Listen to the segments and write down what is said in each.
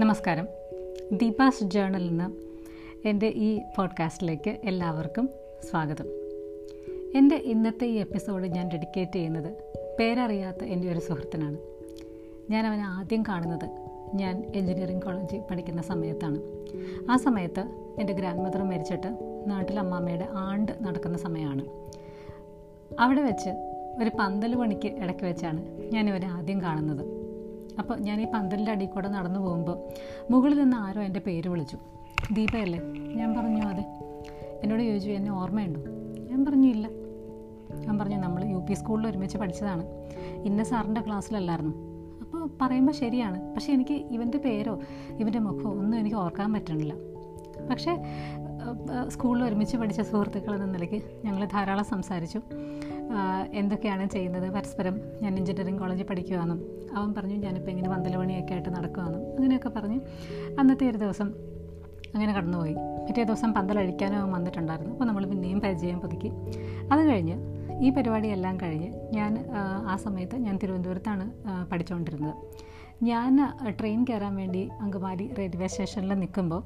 നമസ്കാരം. ദീപാസ് ജേണലിൽ നിന്ന് എന്റെ ഈ പോഡ്കാസ്റ്റിലേക്ക് എല്ലാവർക്കും സ്വാഗതം. എന്റെ ഇന്നത്തെ ഈ എപ്പിസോഡ് ഞാൻ ഡെഡിക്കേറ്റ് ചെയ്യുന്നത് പേരറിയാത്ത എന്റെ ഒരു സുഹൃത്തിനാണ്. ഞാൻ അവനെ ആദ്യം കാണുന്നത് ഞാൻ എൻജിനീയറിംഗ് കോളേജിൽ പഠിക്കുന്ന സമയത്താണ്. ആ സമയത്ത് എന്റെ ഗ്രാൻഡ് മദർ മരിച്ചിട്ട് നാട്ടിൽ അമ്മാമ്മയുടെ ആണ്ട് നടക്കുന്ന സമയമാണ്. അവിടെ വെച്ച് ഒരു പന്തൽ പണിക്ക് ഇടയ്ക്ക് വെച്ചാണ് ഞാൻ ഇവനെ ആദ്യം കാണുന്നത്. അപ്പോൾ ഞാൻ ഈ പന്തലിന്റെ അടിയിൽ കൂടെ നടന്നു പോകുമ്പോൾ മുകളിൽ നിന്ന് ആരോ എന്റെ പേര് വിളിച്ചു. ദീപയല്ലേ? ഞാൻ പറഞ്ഞു അതെ. എന്നോട് ചോദിച്ചു എന്നെ ഓർമ്മയുണ്ടോ? ഞാൻ പറഞ്ഞു ഇല്ല. ഞാൻ പറഞ്ഞു നമ്മൾ യു പി സ്കൂളിൽ ഒരുമിച്ച് പഠിച്ചതാണ്. ഇന്ന സാറിന്റെ ക്ലാസ്സിലല്ലായിരുന്നു. അപ്പോൾ പറയുമ്പോൾ ശരിയാണ്. പക്ഷേ എനിക്ക് ഇവന്റെ പേരോ ഇവന്റെ മുഖമോ ഒന്നും എനിക്ക് ഓർക്കാൻ പറ്റണില്ല. പക്ഷേ സ്കൂളിൽ ഒരുമിച്ച് പഠിച്ച സുഹൃത്തുക്കൾ എന്ന നിലയ്ക്ക് ഞങ്ങൾ ധാരാളം സംസാരിച്ചു. എന്തൊക്കെയാണ് ചെയ്യുന്നത്? പരസ്പരം ഞാൻ എഞ്ചിനീയറിംഗ് കോളേജിൽ പഠിക്കുവാന്നും അവൻ പറഞ്ഞു ഞാനിപ്പോൾ ഇങ്ങനെ പന്തലമണിയൊക്കെ ആയിട്ട് നടക്കുവാന്നും അങ്ങനെയൊക്കെ പറഞ്ഞ് അന്നത്തെ ഒരു ദിവസം അങ്ങനെ കടന്നുപോയി. പിറ്റേ ദിവസം പന്തലഴിക്കാനും അവൻ വന്നിട്ടുണ്ടായിരുന്നു. അപ്പോൾ നമ്മൾ പിന്നെയും പരിചയം പുതുക്കി. അത് കഴിഞ്ഞ് ഈ പരിപാടിയെല്ലാം കഴിഞ്ഞ് ഞാൻ ആ സമയത്ത് ഞാൻ തിരുവനന്തപുരത്താണ് പഠിച്ചുകൊണ്ടിരുന്നത് ഞാൻ ട്രെയിൻ കയറാൻ വേണ്ടി അങ്കമാലി റെയിൽവേ സ്റ്റേഷനിൽ നിൽക്കുമ്പോൾ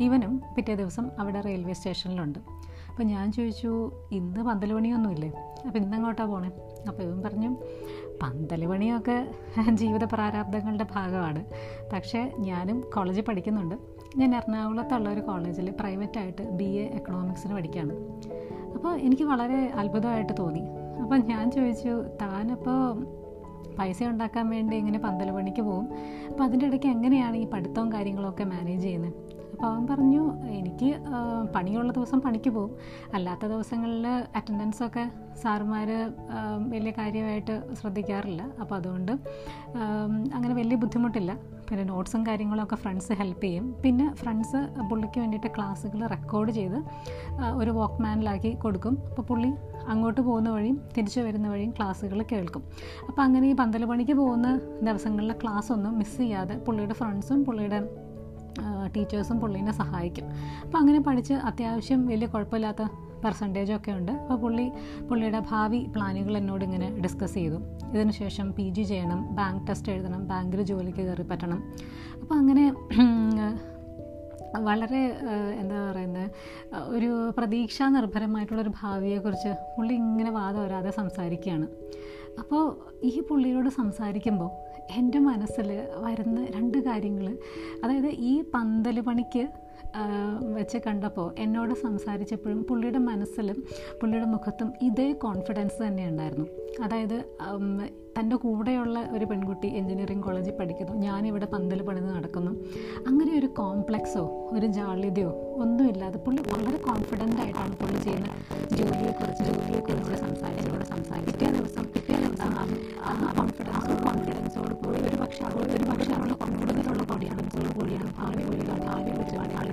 ഇവനും പിറ്റേ ദിവസം അവിടെ റെയിൽവേ സ്റ്റേഷനിലുണ്ട്. അപ്പോൾ ഞാൻ ചോദിച്ചു ഇന്ന് പന്തൽ പണിയൊന്നുമില്ലേ അപ്പോൾ ഇന്നങ്ങോട്ടാണ് പോണേ. അപ്പോൾ ഇവൻ പറഞ്ഞു പന്തൽ പണിയൊക്കെ ജീവിത പ്രാരാബ്ദങ്ങളുടെ ഭാഗമാണ്. പക്ഷേ ഞാനും കോളേജിൽ പഠിക്കുന്നുണ്ട്. ഞാൻ എറണാകുളത്തുള്ള ഒരു കോളേജിൽ പ്രൈവറ്റായിട്ട് ബി എ എക്കണോമിക്സിന് പഠിക്കുകയാണ് അപ്പോൾ എനിക്ക് വളരെ അത്ഭുതമായിട്ട് തോന്നി. അപ്പം ഞാൻ ചോദിച്ചു താനപ്പോൾ പൈസ ഉണ്ടാക്കാൻ വേണ്ടി ഇങ്ങനെ പന്തൽ പണിക്ക് പോകും അപ്പോൾ അതിന്റെ ഇടയ്ക്ക് എങ്ങനെയാണ് ഈ പഠിത്തവും കാര്യങ്ങളൊക്കെ മാനേജ് ചെയ്യുന്നത് അപ്പോൾ അവൻ പറഞ്ഞു എനിക്ക് പണിയുള്ള ദിവസം പണിക്ക് പോകും അല്ലാത്ത ദിവസങ്ങളിൽ അറ്റൻഡൻസൊക്കെ സാറുമാർ വലിയ കാര്യമായിട്ട് ശ്രദ്ധിക്കാറില്ല. അപ്പോൾ അതുകൊണ്ട് അങ്ങനെ വലിയ ബുദ്ധിമുട്ടില്ല. പിന്നെ നോട്ട്സും കാര്യങ്ങളൊക്കെ ഫ്രണ്ട്സ് ഹെൽപ്പ് ചെയ്യും. പിന്നെ ഫ്രണ്ട്സ് പുള്ളിക്ക് വേണ്ടിയിട്ട് ക്ലാസ്സുകൾ റെക്കോർഡ് ചെയ്ത് ഒരു വാക്ക്മാനിലാക്കി കൊടുക്കും. അപ്പോൾ പുള്ളി അങ്ങോട്ട് പോകുന്ന വഴിയും തിരിച്ചു വരുന്ന വഴിയും ക്ലാസ്സുകൾ കേൾക്കും. അപ്പോൾ അങ്ങനെ ഈ പന്തൽ പണിക്ക് പോകുന്ന ദിവസങ്ങളിലെ ക്ലാസ്സൊന്നും മിസ് ചെയ്യാതെ പുള്ളിയുടെ ഫ്രണ്ട്സും പുള്ളിയുടെ ടീച്ചേഴ്സും പുള്ളീനെ സഹായിക്കും. അപ്പോൾ അങ്ങനെ പഠിച്ച് അത്യാവശ്യം വലിയ കുഴപ്പമില്ലാത്ത പെർസെന്റേജൊക്കെ ഉണ്ട്. അപ്പോൾ പുള്ളി പുള്ളിയുടെ ഭാവി പ്ലാനുകൾ എന്നോട് ഇങ്ങനെ ഡിസ്കസ് ചെയ്തു. ഇതിനുശേഷം പി ജി ചെയ്യണം ബാങ്ക് ടെസ്റ്റ് എഴുതണം ബാങ്കിൽ ജോലിക്ക് കയറി പറ്റണം. അപ്പോൾ അങ്ങനെ വളരെ എന്താ പറയുന്നത് ഒരു പ്രതീക്ഷാ നിർഭരമായിട്ടുള്ളൊരു ഭാവിയെക്കുറിച്ച് പുള്ളി ഇങ്ങനെ വാദം വരാതെ സംസാരിക്കുകയാണ്. അപ്പോൾ ഈ പുള്ളിയോട് സംസാരിക്കുമ്പോൾ എന്റെ മനസ്സിൽ വരുന്ന രണ്ട് കാര്യങ്ങൾ അതായത് ഈ പന്തൽ പണിക്ക് വെച്ച് കണ്ടപ്പോൾ എന്നോട് സംസാരിച്ചപ്പോഴും പുള്ളിയുടെ മനസ്സിലും പുള്ളിയുടെ മുഖത്തും ഇതേ കോൺഫിഡൻസ് തന്നെ ഉണ്ടായിരുന്നു അതായത് തന്റെ കൂടെയുള്ള ഒരു പെൺകുട്ടി എൻജിനീയറിംഗ് കോളേജിൽ പഠിക്കുന്നു ഞാനിവിടെ പന്തൽ പണിത് നടക്കുന്നു അങ്ങനെ ഒരു കോംപ്ലക്സോ ഒരു ജാള്യതയോ ഒന്നുമില്ലാതെ പുള്ളി വളരെ കോൺഫിഡന്റ് ആയിട്ടാണ് പുള്ളി ചെയ്യുന്ന ജോലിയെക്കുറിച്ച് ജോലിയെക്കുറിച്ച് സംസാരിച്ചതോടെ സംസാരിച്ചു പിറ്റേ ദിവസം പിറ്റേ ദിവസം കോൺഫിഡൻസ് കൂടി അവർ പക്ഷേ ഒരു പക്ഷേ അവൾ കൂടുതലുള്ള കോൺഫിഡൻസോട് കൂടിയാണ് ഭാവി കൂടിയാണ് ഭാവി കുറിച്ച് വളരെ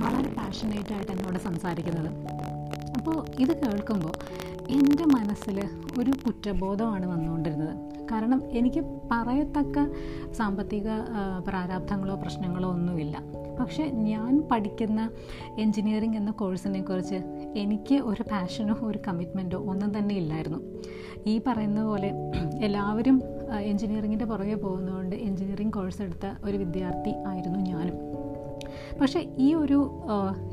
വളരെ പാഷനേറ്റ് ആയിട്ട് എന്നോട് സംസാരിക്കുന്നത് അപ്പോൾ ഇത് കേൾക്കുമ്പോൾ എന്റെ മനസ്സിൽ ഒരു കുറ്റബോധമാണ് വന്നുകൊണ്ടിരുന്നത് കാരണം എനിക്ക് പറയത്തക്ക സാമ്പത്തിക പ്രാരാബ്ധങ്ങളോ പ്രശ്നങ്ങളോ ഒന്നുമില്ല. പക്ഷേ ഞാൻ പഠിക്കുന്ന എൻജിനീയറിംഗ് എന്ന കോഴ്സിനെ കുറിച്ച് എനിക്ക് ഒരു പാഷനോ ഒരു കമ്മിറ്റ്മെന്റോ ഒന്നും തന്നെ ഇല്ലായിരുന്നു. ഈ പറയുന്ന പോലെ എല്ലാവരും എൻജിനീയറിങ്ങിന്റെ പുറകെ പോകുന്നതുകൊണ്ട് എൻജിനീയറിംഗ് കോഴ്സ് എടുത്ത ഒരു വിദ്യാർത്ഥി ആയിരുന്നു ഞാനും. പക്ഷേ ഈ ഒരു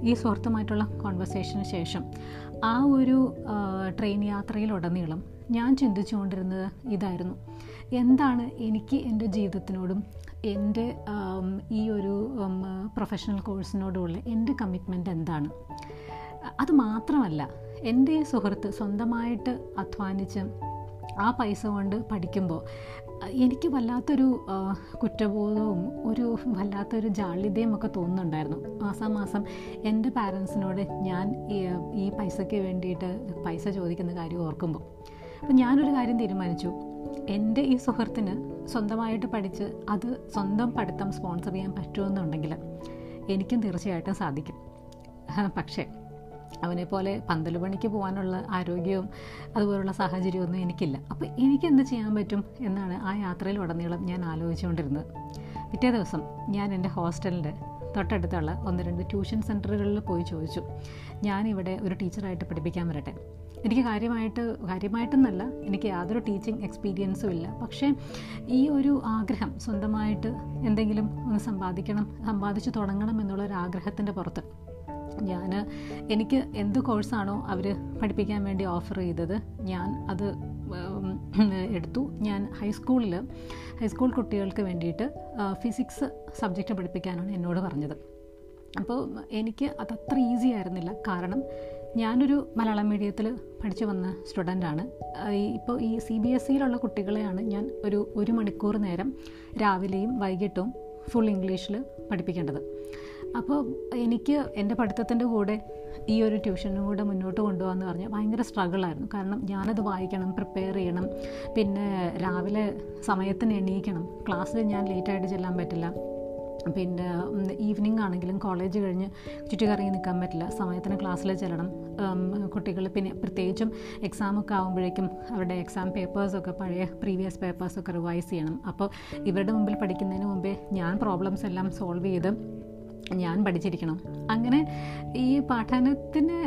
ഈ സുഹൃത്തുമായിട്ടുള്ള കോൺവെർസേഷന് ശേഷം ആ ഒരു ട്രെയിൻ യാത്രയിലുടനീളം ഞാൻ ചിന്തിച്ചുകൊണ്ടിരുന്നത് ഇതായിരുന്നു. എന്താണ് എനിക്ക് എന്റെ ജീവിതത്തിനോടും എന്റെ ഈ ഒരു പ്രൊഫഷണൽ കോഴ്സിനോടുള്ള എന്റെ കമ്മിറ്റ്മെന്റ് എന്താണ്? അത് മാത്രമല്ല എന്റെ ഈ സുഹൃത്ത് സ്വന്തമായിട്ട് അധ്വാനിച്ച് ആ പൈസ കൊണ്ട് പഠിക്കുമ്പോൾ എനിക്ക് വല്ലാത്തൊരു കുറ്റബോധവും ഒരു വല്ലാത്തൊരു ജാള്യതയും ഒക്കെ തോന്നുന്നുണ്ടായിരുന്നു. മാസാമാസം എന്റെ പാരൻസിനോട് ഞാൻ ഈ പൈസയ്ക്ക് വേണ്ടിയിട്ട് പൈസ ചോദിക്കുന്ന കാര്യം ഓർക്കുമ്പോൾ. അപ്പോൾ ഞാനൊരു കാര്യം തീരുമാനിച്ചു. എന്റെ ഈ സുഹൃത്തിന് സ്വന്തമായിട്ട് പഠിച്ച് അത് സ്വന്തം പഠിത്തം സ്പോൺസർ ചെയ്യാൻ പറ്റുമെന്നുണ്ടെങ്കിൽ എനിക്കും തീർച്ചയായിട്ടും സാധിക്കും. പക്ഷേ അവനെ പോലെ പന്തൽ പോകാനുള്ള ആരോഗ്യവും അതുപോലുള്ള സാഹചര്യമൊന്നും എനിക്കില്ല. അപ്പോൾ എനിക്ക് എന്ത് ചെയ്യാൻ പറ്റും എന്നാണ് ആ യാത്രയിൽ ഉടനീളം ഞാൻ ആലോചിച്ചുകൊണ്ടിരുന്നത്. പിറ്റേ ദിവസം ഞാൻ എന്റെ ഹോസ്റ്റലിന്റെ തൊട്ടടുത്തുള്ള ഒന്ന് രണ്ട് ട്യൂഷൻ സെന്ററുകളിൽ പോയി ചോദിച്ചു. ഞാനിവിടെ ഒരു ടീച്ചറായിട്ട് പഠിപ്പിക്കാൻ വരട്ടെ. എനിക്ക് കാര്യമായിട്ട് കാര്യമായിട്ടെന്നല്ല. എനിക്ക് യാതൊരു ടീച്ചിങ് എക്സ്പീരിയൻസും ഇല്ല. പക്ഷേ ഈ ഒരു ആഗ്രഹം സ്വന്തമായിട്ട് എന്തെങ്കിലും ഒന്ന് സമ്പാദിക്കണം സമ്പാദിച്ചു തുടങ്ങണം എന്നുള്ളൊരു ആഗ്രഹത്തിന്റെ പുറത്ത് ഞാൻ എനിക്ക് എന്ത് കോഴ്സാണോ അവർ പഠിപ്പിക്കാൻ വേണ്ടി ഓഫർ ചെയ്തത് ഞാൻ അത് എടുത്തു. ഞാൻ ഹൈസ്കൂളിൽ ഹൈസ്കൂൾ കുട്ടികൾക്ക് വേണ്ടിയിട്ട് ഫിസിക്സ് സബ്ജക്റ്റ് പഠിപ്പിക്കാനാണ് എന്നോട് പറഞ്ഞത്. അപ്പോൾ എനിക്ക് അതത്ര ഈസി ആയിരുന്നില്ല. കാരണം ഞാനൊരു മലയാളം മീഡിയത്തിൽ പഠിച്ചു വന്ന സ്റ്റുഡന്റാണ് ഇപ്പോൾ ഈ സി ബി എസ് സിയിലുള്ള കുട്ടികളെയാണ് ഞാൻ ഒരു ഒരു മണിക്കൂർ നേരം രാവിലെയും വൈകിട്ടും ഫുൾ ഇംഗ്ലീഷിൽ പഠിപ്പിക്കേണ്ടത്. അപ്പോൾ എനിക്ക് എന്റെ പഠിത്തത്തിന്റെ കൂടെ ഈ ഒരു ട്യൂഷനും കൂടെ മുന്നോട്ട് കൊണ്ടുപോകാമെന്ന് പറഞ്ഞാൽ ഭയങ്കര സ്ട്രഗിളായിരുന്നു കാരണം ഞാനത് വായിക്കണം പ്രിപ്പയർ ചെയ്യണം പിന്നെ രാവിലെ സമയത്തിന് എണീക്കണം. ക്ലാസ്സിൽ ഞാൻ ലേറ്റായിട്ട് ചെല്ലാൻ പറ്റില്ല. പിന്നെ ഈവനിങ് ആണെങ്കിലും കോളേജ് കഴിഞ്ഞ് ചുറ്റിക്കറങ്ങി നിൽക്കാൻ പറ്റില്ല. സമയത്തിന് ക്ലാസ്സിൽ ചെല്ലണം. കുട്ടികൾ പിന്നെ പ്രത്യേകിച്ചും എക്സാമൊക്കെ ആകുമ്പോഴേക്കും അവരുടെ എക്സാം പേപ്പേഴ്സൊക്കെ പഴയ പ്രീവിയസ് പേപ്പേഴ്സൊക്കെ റിവൈസ് ചെയ്യണം. അപ്പോൾ ഇവരുടെ മുമ്പിൽ പഠിക്കുന്നതിന് മുമ്പേ ഞാൻ പ്രോബ്ലംസ് എല്ലാം സോൾവ് ചെയ്ത് ഞാൻ പഠിച്ചിരിക്കണം. അങ്ങനെ ഈ പഠനത്തിന്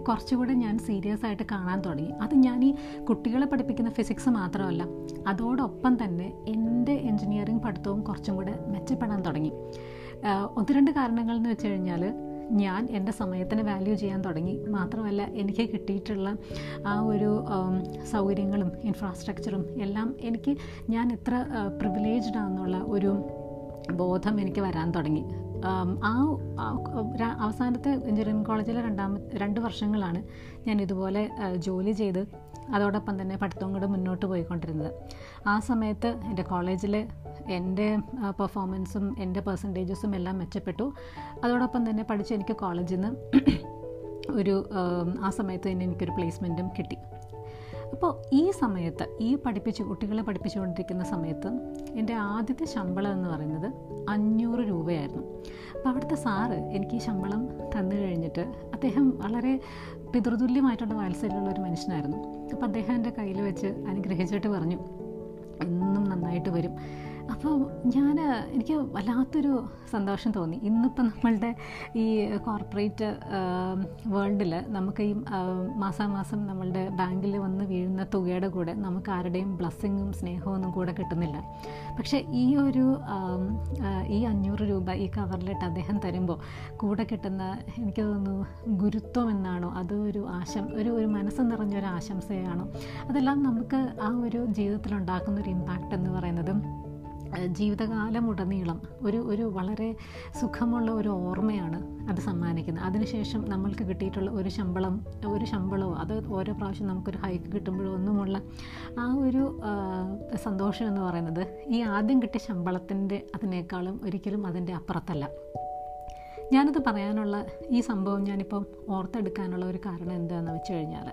കുറച്ചുകൂടെ ഞാൻ സീരിയസ് ആയിട്ട് കാണാൻ തുടങ്ങി. അത് ഞാൻ ഈ കുട്ടികളെ പഠിപ്പിക്കുന്ന ഫിസിക്സ് മാത്രമല്ല അതോടൊപ്പം തന്നെ എന്റെ എൻജിനീയറിംഗ് പഠിത്തവും കുറച്ചും കൂടെ മെച്ചപ്പെടാൻ തുടങ്ങി. ഒന്ന് രണ്ട് കാരണങ്ങൾ എന്ന് വെച്ച് കഴിഞ്ഞാൽ ഞാൻ എന്റെ സമയത്തിന് വാല്യൂ ചെയ്യാൻ തുടങ്ങി. മാത്രമല്ല എനിക്ക് കിട്ടിയിട്ടുള്ള ആ ഒരു സൗകര്യങ്ങളും ഇൻഫ്രാസ്ട്രക്ചറും എല്ലാം എനിക്ക് ഞാൻ എത്ര പ്രിവിലേജ്ഡ് ആണെന്നുള്ള ഒരു ബോധം എനിക്ക് വരാൻ തുടങ്ങി. ആ അവസാനത്തെ എഞ്ചിനീയറിംഗ് കോളേജിലെ രണ്ടാമത്തെ രണ്ട് വർഷങ്ങളാണ് ഞാൻ ഇതുപോലെ ജോലി ചെയ്ത് അതോടൊപ്പം തന്നെ പഠിത്തവും കൂടെ മുന്നോട്ട് പോയിക്കൊണ്ടിരുന്നത്. ആ സമയത്ത് എന്റെ കോളേജിൽ എന്റെ പെർഫോമൻസും എന്റെ പെർസെന്റേജസും എല്ലാം മെച്ചപ്പെട്ടു. അതോടൊപ്പം തന്നെ പഠിച്ച് എനിക്ക് കോളേജിൽ നിന്ന് ഒരു ആ സമയത്ത് തന്നെ എനിക്കൊരു പ്ലേസ്മെന്റും കിട്ടി. അപ്പോൾ ഈ സമയത്ത് ഈ പഠിപ്പിച്ച് കുട്ടികളെ പഠിപ്പിച്ചുകൊണ്ടിരിക്കുന്ന സമയത്ത് എന്റെ ആദ്യത്തെ ശമ്പളം എന്ന് പറയുന്നത് അഞ്ഞൂറ് രൂപയായിരുന്നു. അപ്പോൾ അവിടുത്തെ സാറ് എനിക്ക് ഈ ശമ്പളം തന്നു കഴിഞ്ഞിട്ട് അദ്ദേഹം വളരെ പിതൃതുല്യമായിട്ടുള്ള വാത്സല്യമുള്ള ഒരു മനുഷ്യനായിരുന്നു. അപ്പോൾ അദ്ദേഹം എന്റെ കയ്യിൽ വെച്ച് അനുഗ്രഹിച്ചിട്ട് പറഞ്ഞു എന്നും നന്നായിട്ട് വരും. അപ്പോൾ ഞാൻ എനിക്ക് വല്ലാത്തൊരു സന്തോഷം തോന്നി. ഇന്നിപ്പോൾ നമ്മളുടെ ഈ കോർപ്പറേറ്റ് വേൾഡിൽ നമുക്ക് ഈ മാസാമാസം നമ്മളുടെ ബാങ്കിൽ വന്ന് വീഴുന്ന തുകയുടെ കൂടെ നമുക്ക് ആരുടെയും ബ്ലസ്സിങ്ങും സ്നേഹവും ഒന്നും കൂടെ കിട്ടുന്നില്ല. പക്ഷേ ഈ ഒരു ഈ അഞ്ഞൂറ് രൂപ ഈ കവറിലിട്ട് അദ്ദേഹം തരുമ്പോൾ കൂടെ കിട്ടുന്ന എനിക്ക് തോന്നുന്നു ഗുരുത്വം എന്നാണോ അത് ഒരു ആശം ഒരു ഒരു മനസ്സ് നിറഞ്ഞൊരു ആശംസയാണോ? അതെല്ലാം നമുക്ക് ആ ഒരു ജീവിതത്തിൽ ഉണ്ടാക്കുന്ന ഒരു ഇമ്പാക്റ്റ് എന്ന് പറയുന്നത് ജീവിതകാലം ഉടനീളം ഒരു ഒരു വളരെ സുഖമുള്ള ഒരു ഓർമ്മയാണ് അത് സമ്മാനിക്കുന്നത്. അതിനുശേഷം നമ്മൾക്ക് കിട്ടിയിട്ടുള്ള ഒരു ശമ്പളം ഒരു ശമ്പളമോ അത് ഓരോ പ്രാവശ്യം നമുക്കൊരു ഹൈക്ക് കിട്ടുമ്പോഴോ ഒന്നുമുള്ള ആ ഒരു സന്തോഷം എന്ന് പറയുന്നത് ഈ ആദ്യം കിട്ടിയ ശമ്പളത്തിന്റെ അതിനേക്കാളും ഒരിക്കലും അതിന്റെ അപ്പുറത്തല്ല. ഞാനത് പറയാനുള്ള ഈ സംഭവം ഞാനിപ്പം ഓർത്തെടുക്കാനുള്ള ഒരു കാരണം എന്താണെന്ന് വെച്ച് കഴിഞ്ഞാൽ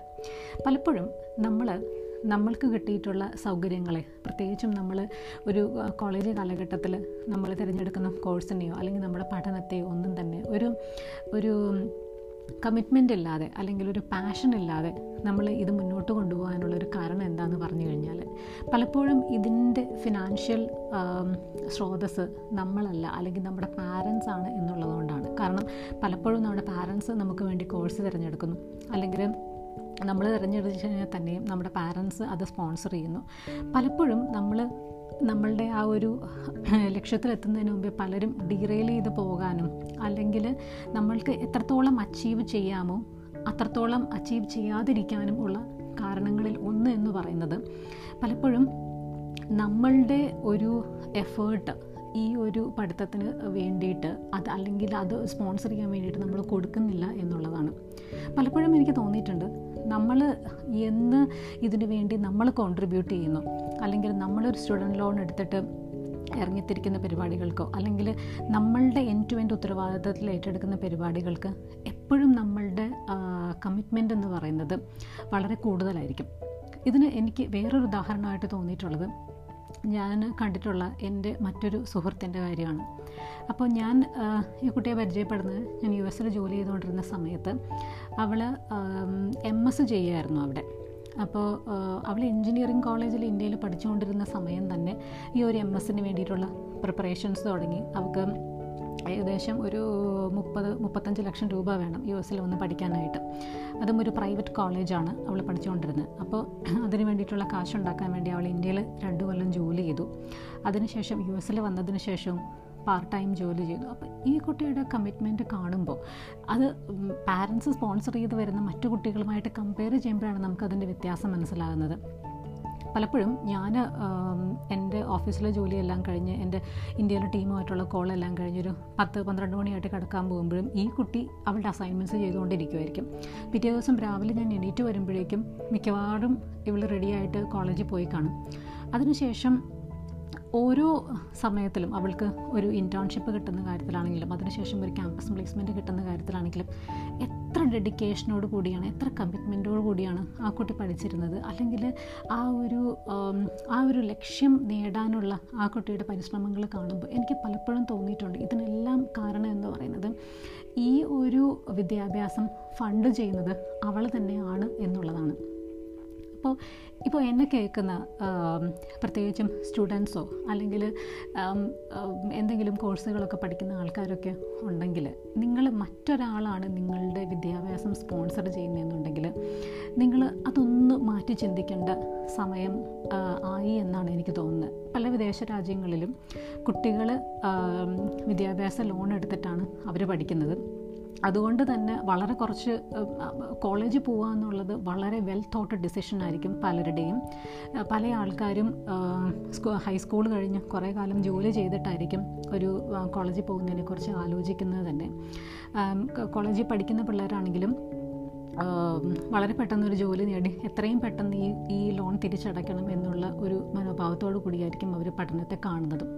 പലപ്പോഴും നമ്മൾ നമ്മൾക്ക് കിട്ടിയിട്ടുള്ള സൗകര്യങ്ങളെ പ്രത്യേകിച്ചും നമ്മൾ ഒരു കോളേജ് കാലഘട്ടത്തിൽ നമ്മൾ തിരഞ്ഞെടുക്കുന്ന കോഴ്സിനെയോ അല്ലെങ്കിൽ നമ്മുടെ പഠനത്തെയോ ഒന്നും തന്നെ ഒരു ഒരു കമ്മിറ്റ്മെന്റ് ഇല്ലാതെ അല്ലെങ്കിൽ ഒരു പാഷൻ ഇല്ലാതെ നമ്മൾ ഇത് മുന്നോട്ട് കൊണ്ടുപോകാനുള്ള ഒരു കാരണം എന്താണെന്ന് പറഞ്ഞു കഴിഞ്ഞാൽ പലപ്പോഴും ഇതിന്റെ ഫിനാൻഷ്യൽ സ്രോതസ് നമ്മളല്ല അല്ലെങ്കിൽ നമ്മുടെ പാരൻസ് ആണ് എന്നുള്ളതുകൊണ്ടാണ്. കാരണം പലപ്പോഴും നമ്മുടെ പാരൻസ് നമുക്ക് വേണ്ടി കോഴ്സ് തിരഞ്ഞെടുക്കുന്നു. അല്ലെങ്കിൽ നമ്മൾ തിരഞ്ഞെടുത്ത് കഴിഞ്ഞാൽ തന്നെയും നമ്മുടെ പാരൻസ് അത് സ്പോൺസർ ചെയ്യുന്നു. പലപ്പോഴും നമ്മൾ നമ്മളുടെ ആ ഒരു ലക്ഷ്യത്തിലെത്തുന്നതിന് മുമ്പേ പലരും ഡീറെയിൽ ചെയ്ത് പോകാനും അല്ലെങ്കിൽ നമ്മൾക്ക് എത്രത്തോളം അച്ചീവ് ചെയ്യാമോ അത്രത്തോളം അച്ചീവ് ചെയ്യാതിരിക്കാനും ഉള്ള കാരണങ്ങളിൽ ഒന്ന് എന്ന് പറയുന്നത് പലപ്പോഴും നമ്മളുടെ ഒരു എഫേർട്ട് ഈ ഒരു പഠിത്തത്തിന് വേണ്ടിയിട്ട് അത് അല്ലെങ്കിൽ അത് സ്പോൺസർ ചെയ്യാൻ വേണ്ടിയിട്ട് നമ്മൾ കൊടുക്കുന്നില്ല എന്നുള്ളതാണ്. പലപ്പോഴും എനിക്ക് തോന്നിയിട്ടുണ്ട് നമ്മൾ എന്ന് ഇതിനു വേണ്ടി നമ്മൾ കോൺട്രിബ്യൂട്ട് ചെയ്യുന്നു. അല്ലെങ്കിൽ നമ്മളൊരു സ്റ്റുഡന്റ് ലോൺ എടുത്തിട്ട് ഇറങ്ങിത്തിരിക്കുന്ന പരിപാടികൾക്കോ അല്ലെങ്കിൽ നമ്മളുടെ എൻ ടു എൻഡ് ഉത്തരവാദിത്തത്തിൽ ഏറ്റെടുക്കുന്ന പരിപാടികൾക്ക് എപ്പോഴും നമ്മളുടെ കമ്മിറ്റ്മെന്റ് എന്ന് പറയുന്നത് വളരെ കൂടുതലായിരിക്കും. ഇതിന് എനിക്ക് വേറൊരു ഉദാഹരണമായിട്ട് തോന്നിയിട്ടുള്ളത്. ഞാൻ കണ്ടിട്ടുള്ള എന്റെ മറ്റൊരു സുഹൃത്തിന്റെ കാര്യമാണ്. അപ്പോൾ ഞാൻ ഈ കുട്ടിയെ പരിചയപ്പെടുന്നത് ഞാൻ യു എസിൽ ജോലി ചെയ്തുകൊണ്ടിരുന്ന സമയത്ത് അവൾ എം എസ് ചെയ്യുമായിരുന്നു അവിടെ. അപ്പോൾ അവൾ എൻജിനീയറിംഗ് കോളേജിൽ ഇന്ത്യയിൽ പഠിച്ചുകൊണ്ടിരുന്ന സമയം തന്നെ ഈ ഒരു എം എസിന് വേണ്ടിയിട്ടുള്ള പ്രിപ്പറേഷൻസ് തുടങ്ങി. അവൾക്ക് ഏകദേശം ഒരു മുപ്പത് മുപ്പത്തഞ്ച് ലക്ഷം രൂപ വേണം യു എസിൽ വന്ന് പഠിക്കാനായിട്ട്. അതും ഒരു പ്രൈവറ്റ് കോളേജാണ് അവൾ പഠിച്ചുകൊണ്ടിരുന്നത്. അപ്പോൾ അതിന് വേണ്ടിയിട്ടുള്ള കാശുണ്ടാക്കാൻ വേണ്ടി അവൾ ഇന്ത്യയിൽ രണ്ട് കൊല്ലം ജോലി ചെയ്തു. അതിനുശേഷം യു എസിൽ വന്നതിന് ശേഷം പാർട്ട് ടൈം ജോലി ചെയ്തു. അപ്പോൾ ഈ കുട്ടിയുടെ കമ്മിറ്റ്മെന്റ് കാണുമ്പോൾ അത് പാരൻസ് സ്പോൺസർ ചെയ്ത് വരുന്ന മറ്റു കുട്ടികളുമായിട്ട് കമ്പയർ ചെയ്യുമ്പോഴാണ് നമുക്കതിന്റെ വ്യത്യാസം മനസ്സിലാകുന്നത്. പലപ്പോഴും ഞാൻ എന്റെ ഓഫീസിലെ ജോലിയെല്ലാം കഴിഞ്ഞ് എന്റെ ഇന്ത്യയിലെ ടീമുമായിട്ടുള്ള കോളെല്ലാം കഴിഞ്ഞൊരു പത്ത് പന്ത്രണ്ട് മണിയായിട്ട് കിടക്കാൻ പോകുമ്പോഴും ഈ കുട്ടി അവളുടെ അസൈൻമെന്റ്സ് ചെയ്തുകൊണ്ടിരിക്കുമായിരിക്കും പിറ്റേ ദിവസം രാവിലെ ഞാൻ എണീറ്റ് വരുമ്പോഴേക്കും മിക്കവാറും ഇവൾ റെഡിയായിട്ട് കോളേജിൽ പോയി കാണും. അതിനുശേഷം ഓരോ സമയത്തിലും അവൾക്ക് ഒരു ഇന്റേൺഷിപ്പ് കിട്ടുന്ന കാര്യത്തിലാണെങ്കിലും അതിനുശേഷം ഒരു ക്യാമ്പസ് പ്ലേസ്മെന്റ് കിട്ടുന്ന കാര്യത്തിലാണെങ്കിലും എത്ര ഡെഡിക്കേഷനോട് കൂടിയാണ് എത്ര കമ്മിറ്റ്മെന്റോട് കൂടിയാണ് ആ കുട്ടി പഠിച്ചിരുന്നത്. അല്ലെങ്കിൽ ആ ഒരു ആ ഒരു ലക്ഷ്യം നേടാനുള്ള ആ കുട്ടിയുടെ പരിശ്രമങ്ങൾ കാണുമ്പോൾ എനിക്ക് പലപ്പോഴും തോന്നിയിട്ടുണ്ട്. ഇതിനെല്ലാം കാരണം എന്ന് പറയുന്നത് ഈ ഒരു വിദ്യാഭ്യാസം ഫണ്ട് ചെയ്യുന്നത് അവൾ തന്നെയാണ് എന്നുള്ളതാണ്. അപ്പോൾ ഇപ്പോൾ എന്നെ കേൾക്കുന്ന പ്രത്യേകിച്ചും സ്റ്റുഡൻസോ അല്ലെങ്കിൽ എന്തെങ്കിലും കോഴ്സുകളൊക്കെ പഠിക്കുന്ന ആൾക്കാരൊക്കെ ഉണ്ടെങ്കിൽ നിങ്ങൾ മറ്റൊരാളാണ് നിങ്ങളുടെ വിദ്യാഭ്യാസം സ്പോൺസർ ചെയ്യുന്നതെന്നുണ്ടെങ്കിൽ നിങ്ങൾ അതൊന്ന് മാറ്റി ചിന്തിക്കേണ്ട സമയം ആയി എന്നാണ് എനിക്ക് തോന്നുന്നത്. പല വിദേശ രാജ്യങ്ങളിലും കുട്ടികൾ വിദ്യാഭ്യാസ ലോൺ എടുത്തിട്ടാണ് അവർ പഠിക്കുന്നത്. അതുകൊണ്ട് തന്നെ വളരെ കുറച്ച് കോളേജിൽ പോകുക എന്നുള്ളത് വളരെ വെൽ തോട്ട് ഡിസിഷൻ ആയിരിക്കും പലരുടെയും. പല ആൾക്കാരും ഹൈസ്കൂൾ കഴിഞ്ഞ് കുറേ കാലം ജോലി ചെയ്തിട്ടായിരിക്കും ഒരു കോളേജിൽ പോകുന്നതിനെക്കുറിച്ച് ആലോചിക്കുന്നത് തന്നെ. കോളേജിൽ പഠിക്കുന്ന പിള്ളേരാണെങ്കിലും വളരെ പെട്ടെന്ന് ഒരു ജോലി നേടി എത്രയും പെട്ടെന്ന് ഈ ഈ ലോൺ തിരിച്ചടയ്ക്കണം എന്നുള്ള ഒരു മനോഭാവത്തോടു കൂടിയായിരിക്കും അവർ പഠനത്തെ കാണുന്നതും.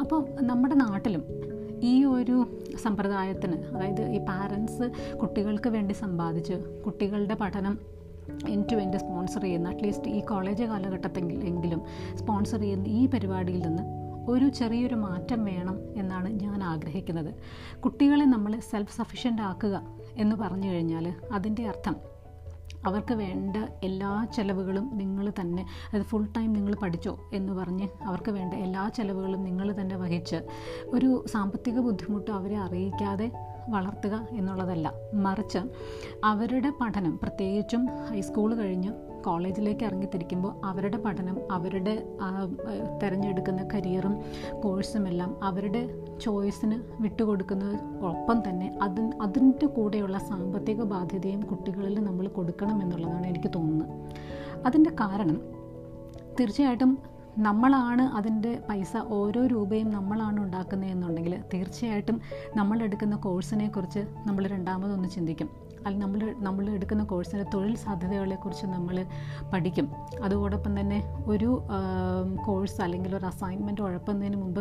അപ്പോൾ നമ്മുടെ നാട്ടിലും ഈ ഒരു സമ്പ്രദായത്തിന് അതായത് ഈ പാരൻസ് കുട്ടികൾക്ക് വേണ്ടി സമ്പാദിച്ച് കുട്ടികളുടെ പഠനം എൻ ടു എന്റെ സ്പോൺസർ ചെയ്യുന്ന അറ്റ്ലീസ്റ്റ് ഈ കോളേജ് കാലഘട്ടത്തെങ്കിൽ എങ്കിലും സ്പോൺസർ ചെയ്യുന്ന ഈ പരിപാടിയിൽ നിന്ന് ഒരു ചെറിയൊരു മാറ്റം വേണം എന്നാണ് ഞാൻ ആഗ്രഹിക്കുന്നത്. കുട്ടികളെ നമ്മൾ സെൽഫ് സഫിഷ്യന്റ് ആക്കുക എന്ന് പറഞ്ഞു കഴിഞ്ഞാൽ അതിന്റെ അർത്ഥം അവർക്ക് വേണ്ട എല്ലാ ചിലവുകളും നിങ്ങൾ തന്നെ അത് ഫുൾ ടൈം നിങ്ങൾ പഠിച്ചോ എന്ന് പറഞ്ഞ് അവർക്ക് വേണ്ട എല്ലാ ചിലവുകളും നിങ്ങൾ തന്നെ വഹിച്ച് ഒരു സാമ്പത്തിക ബുദ്ധിമുട്ട് അവരെ അറിയിക്കാതെ വളർത്തുക എന്നുള്ളതല്ല. മറിച്ച് അവരുടെ പഠനം പ്രത്യേകിച്ചും ഹൈസ്കൂൾ കഴിഞ്ഞ് കോളേജിലേക്ക് ഇറങ്ങിത്തിരിക്കുമ്പോൾ അവരുടെ പഠനം അവരുടെ തിരഞ്ഞെടുക്കുന്ന കരിയറും കോഴ്സും എല്ലാം അവരുടെ ചോയ്സിന് വിട്ടുകൊടുക്കുന്ന ഒപ്പം തന്നെ അത് അതിന്റെ കൂടെയുള്ള സാമ്പത്തിക ബാധ്യതയും കുട്ടികളിൽ നമ്മൾ കൊടുക്കണം എന്നുള്ളതാണ് എനിക്ക് തോന്നുന്നത്. അതിന്റെ കാരണം തീർച്ചയായിട്ടും നമ്മളാണ് അതിന്റെ പൈസ ഓരോ രൂപയും നമ്മളാണ് ഉണ്ടാക്കുന്നത് എന്നുണ്ടെങ്കിൽ തീർച്ചയായിട്ടും നമ്മളെടുക്കുന്ന കോഴ്സിനെ കുറിച്ച് നമ്മൾ രണ്ടാമതൊന്ന് ചിന്തിക്കും. അല്ലെങ്കിൽ നമ്മൾ നമ്മൾ എടുക്കുന്ന കോഴ്സിന്റെ തൊഴിൽ സാധ്യതകളെക്കുറിച്ച് നമ്മൾ പഠിക്കും. അതോടൊപ്പം തന്നെ ഒരു കോഴ്സ് അല്ലെങ്കിൽ ഒരു അസൈൻമെന്റ് ഉഴപ്പുന്നതിന് മുമ്പ്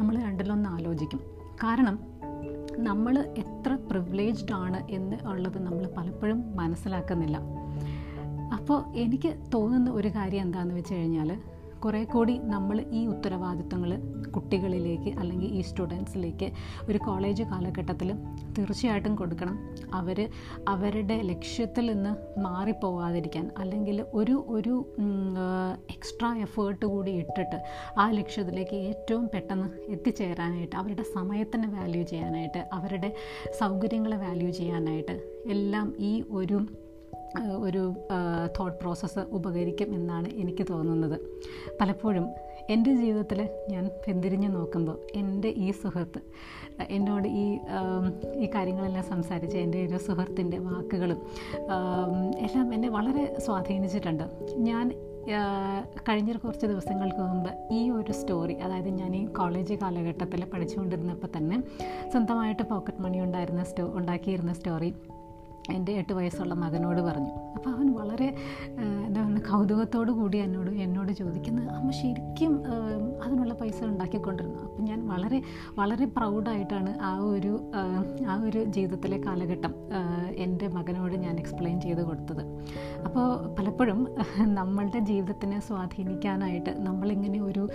നമ്മൾ രണ്ടിലൊന്ന് ആലോചിക്കും. കാരണം നമ്മൾ എത്ര പ്രിവിലേജ്ഡ് ആണ് എന്ന് ഉള്ളത് നമ്മൾ പലപ്പോഴും മനസ്സിലാക്കുന്നില്ല. അപ്പോൾ എനിക്ക് തോന്നുന്ന ഒരു കാര്യം എന്താണെന്ന് വെച്ച് കഴിഞ്ഞാൽ കുറേ കൂടി നമ്മൾ ഈ ഉത്തരവാദിത്തങ്ങൾ കുട്ടികളിലേക്ക് അല്ലെങ്കിൽ ഈ സ്റ്റുഡൻസിലേക്ക് ഒരു കോളേജ് കാലഘട്ടത്തിൽ തീർച്ചയായിട്ടും കൊടുക്കണം. അവർ അവരുടെ ലക്ഷ്യത്തിൽ നിന്ന് മാറിപ്പോവാതിരിക്കാൻ അല്ലെങ്കിൽ ഒരു ഒരു എക്സ്ട്രാ എഫേർട്ട് കൂടി ഇട്ടിട്ട് ആ ലക്ഷ്യത്തിലേക്ക് ഏറ്റവും പെട്ടെന്ന് എത്തിച്ചേരാനായിട്ട് അവരുടെ സമയത്തിന് വാല്യൂ ചെയ്യാനായിട്ട് അവരുടെ സൗകര്യങ്ങളെ വാല്യൂ ചെയ്യാനായിട്ട് എല്ലാം ഈ ഒരു ഒരു തോട്ട് പ്രോസസ്സ് ഉപകരിക്കും എന്നാണ് എനിക്ക് തോന്നുന്നത്. പലപ്പോഴും എന്റെ ജീവിതത്തിൽ ഞാൻ പിന്തിരിഞ്ഞ് നോക്കുമ്പോൾ എന്റെ ഈ സുഹൃത്ത് എന്നോട് ഈ ഈ കാര്യങ്ങളെല്ലാം സംസാരിച്ച എന്റെ ഒരു സുഹൃത്തിന്റെ വാക്കുകളും എല്ലാം എന്നെ വളരെ സ്വാധീനിച്ചിട്ടുണ്ട്. ഞാൻ കഴിഞ്ഞ കുറച്ച് ദിവസങ്ങൾക്ക് മുമ്പ് ഈ ഒരു സ്റ്റോറി അതായത് ഞാൻ ഈ കോളേജ് കാലഘട്ടത്തിൽ പഠിച്ചുകൊണ്ടിരുന്നപ്പോൾ തന്നെ സ്വന്തമായിട്ട് പോക്കറ്റ് മണി ഉണ്ടായിരുന്ന സ്റ്റോ ഉണ്ടാക്കിയിരുന്ന സ്റ്റോറി എന്റെ എട്ട് വയസ്സുള്ള മകനോട് പറഞ്ഞു. അപ്പോൾ അവൻ വളരെ എന്താ പറയുക കൗതുകത്തോടു കൂടി എന്നോട് എന്നോട് ചോദിക്കുന്നത് അമ്മ ശരിക്കും അതിനുള്ള പൈസ ഉണ്ടാക്കിക്കൊണ്ടിരുന്നു? അപ്പം ഞാൻ വളരെ വളരെ പ്രൗഡായിട്ടാണ് ആ ഒരു ആ ഒരു ജീവിതത്തിലെ കാലഘട്ടം എന്റെ മകനോട് ഞാൻ എക്സ്പ്ലെയിൻ ചെയ്ത് കൊടുത്തത്. അപ്പോൾ പലപ്പോഴും നമ്മളുടെ ജീവിതത്തിനെ സ്വാധീനിക്കാനായിട്ട് നമ്മളിങ്ങനെ ഒരു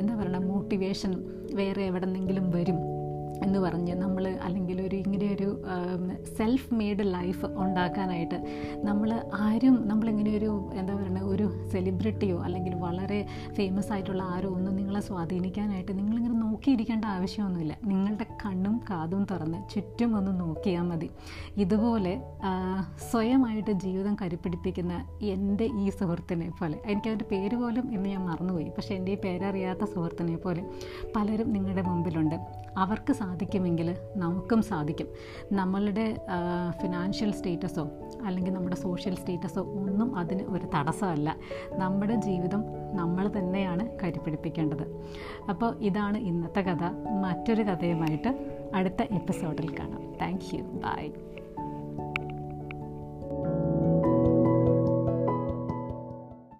എന്താ പറയുക മോട്ടിവേഷൻ വേറെ എവിടെ നിന്നെങ്കിലും വരും. എന്ന് പറഞ്ഞ് നമ്മൾ അല്ലെങ്കിൽ ഒരു ഇങ്ങനെ ഒരു സെൽഫ് മെയ്ഡ് ലൈഫ് ഉണ്ടാക്കാനായിട്ട് നമ്മൾ ആരും നമ്മളിങ്ങനെ ഒരു എന്താ പറയുക ഒരു സെലിബ്രിറ്റിയോ അല്ലെങ്കിൽ വളരെ ഫേമസ് ആയിട്ടുള്ള ആരോ ഒന്നും നിങ്ങളെ സ്വാധീനിക്കാനായിട്ട് നിങ്ങളിങ്ങനെ നോക്കിയിരിക്കേണ്ട ആവശ്യമൊന്നുമില്ല. നിങ്ങളുടെ കണ്ണും കാതും തുറന്ന് ചുറ്റും ഒന്ന് നോക്കിയാൽ മതി. ഇതുപോലെ സ്വയമായിട്ട് ജീവിതം കരുപ്പിടിപ്പിക്കുന്ന എന്റെ ഈ സുഹൃത്തിനെ പോലെ. എനിക്ക് എനിക്കതിന്റെ പേര് പോലും ഇന്ന് ഞാൻ മറന്നുപോയി. പക്ഷേ എന്റെ ഈ പേരറിയാത്ത സുഹൃത്തിനെ പോലെ പലരും നിങ്ങളുടെ മുമ്പിലുണ്ട്. അവർക്ക് സാധിക്കുമെങ്കിൽ നമുക്കും സാധിക്കും. നമ്മളുടെ ഫിനാൻഷ്യൽ സ്റ്റേറ്റസോ അല്ലെങ്കിൽ നമ്മുടെ സോഷ്യൽ സ്റ്റേറ്റസോ ഒന്നും അതിന് ഒരു തടസ്സമല്ല. നമ്മുടെ ജീവിതം നമ്മൾ തന്നെയാണ് കരുപ്പിടിപ്പിക്കേണ്ടത്. അപ്പോൾ ഇതാണ് ഇന്നത്തെ കഥ മറ്റൊരു കഥയുമായിട്ട് അടുത്ത എപ്പിസോഡിൽ കാണാം. Thank you by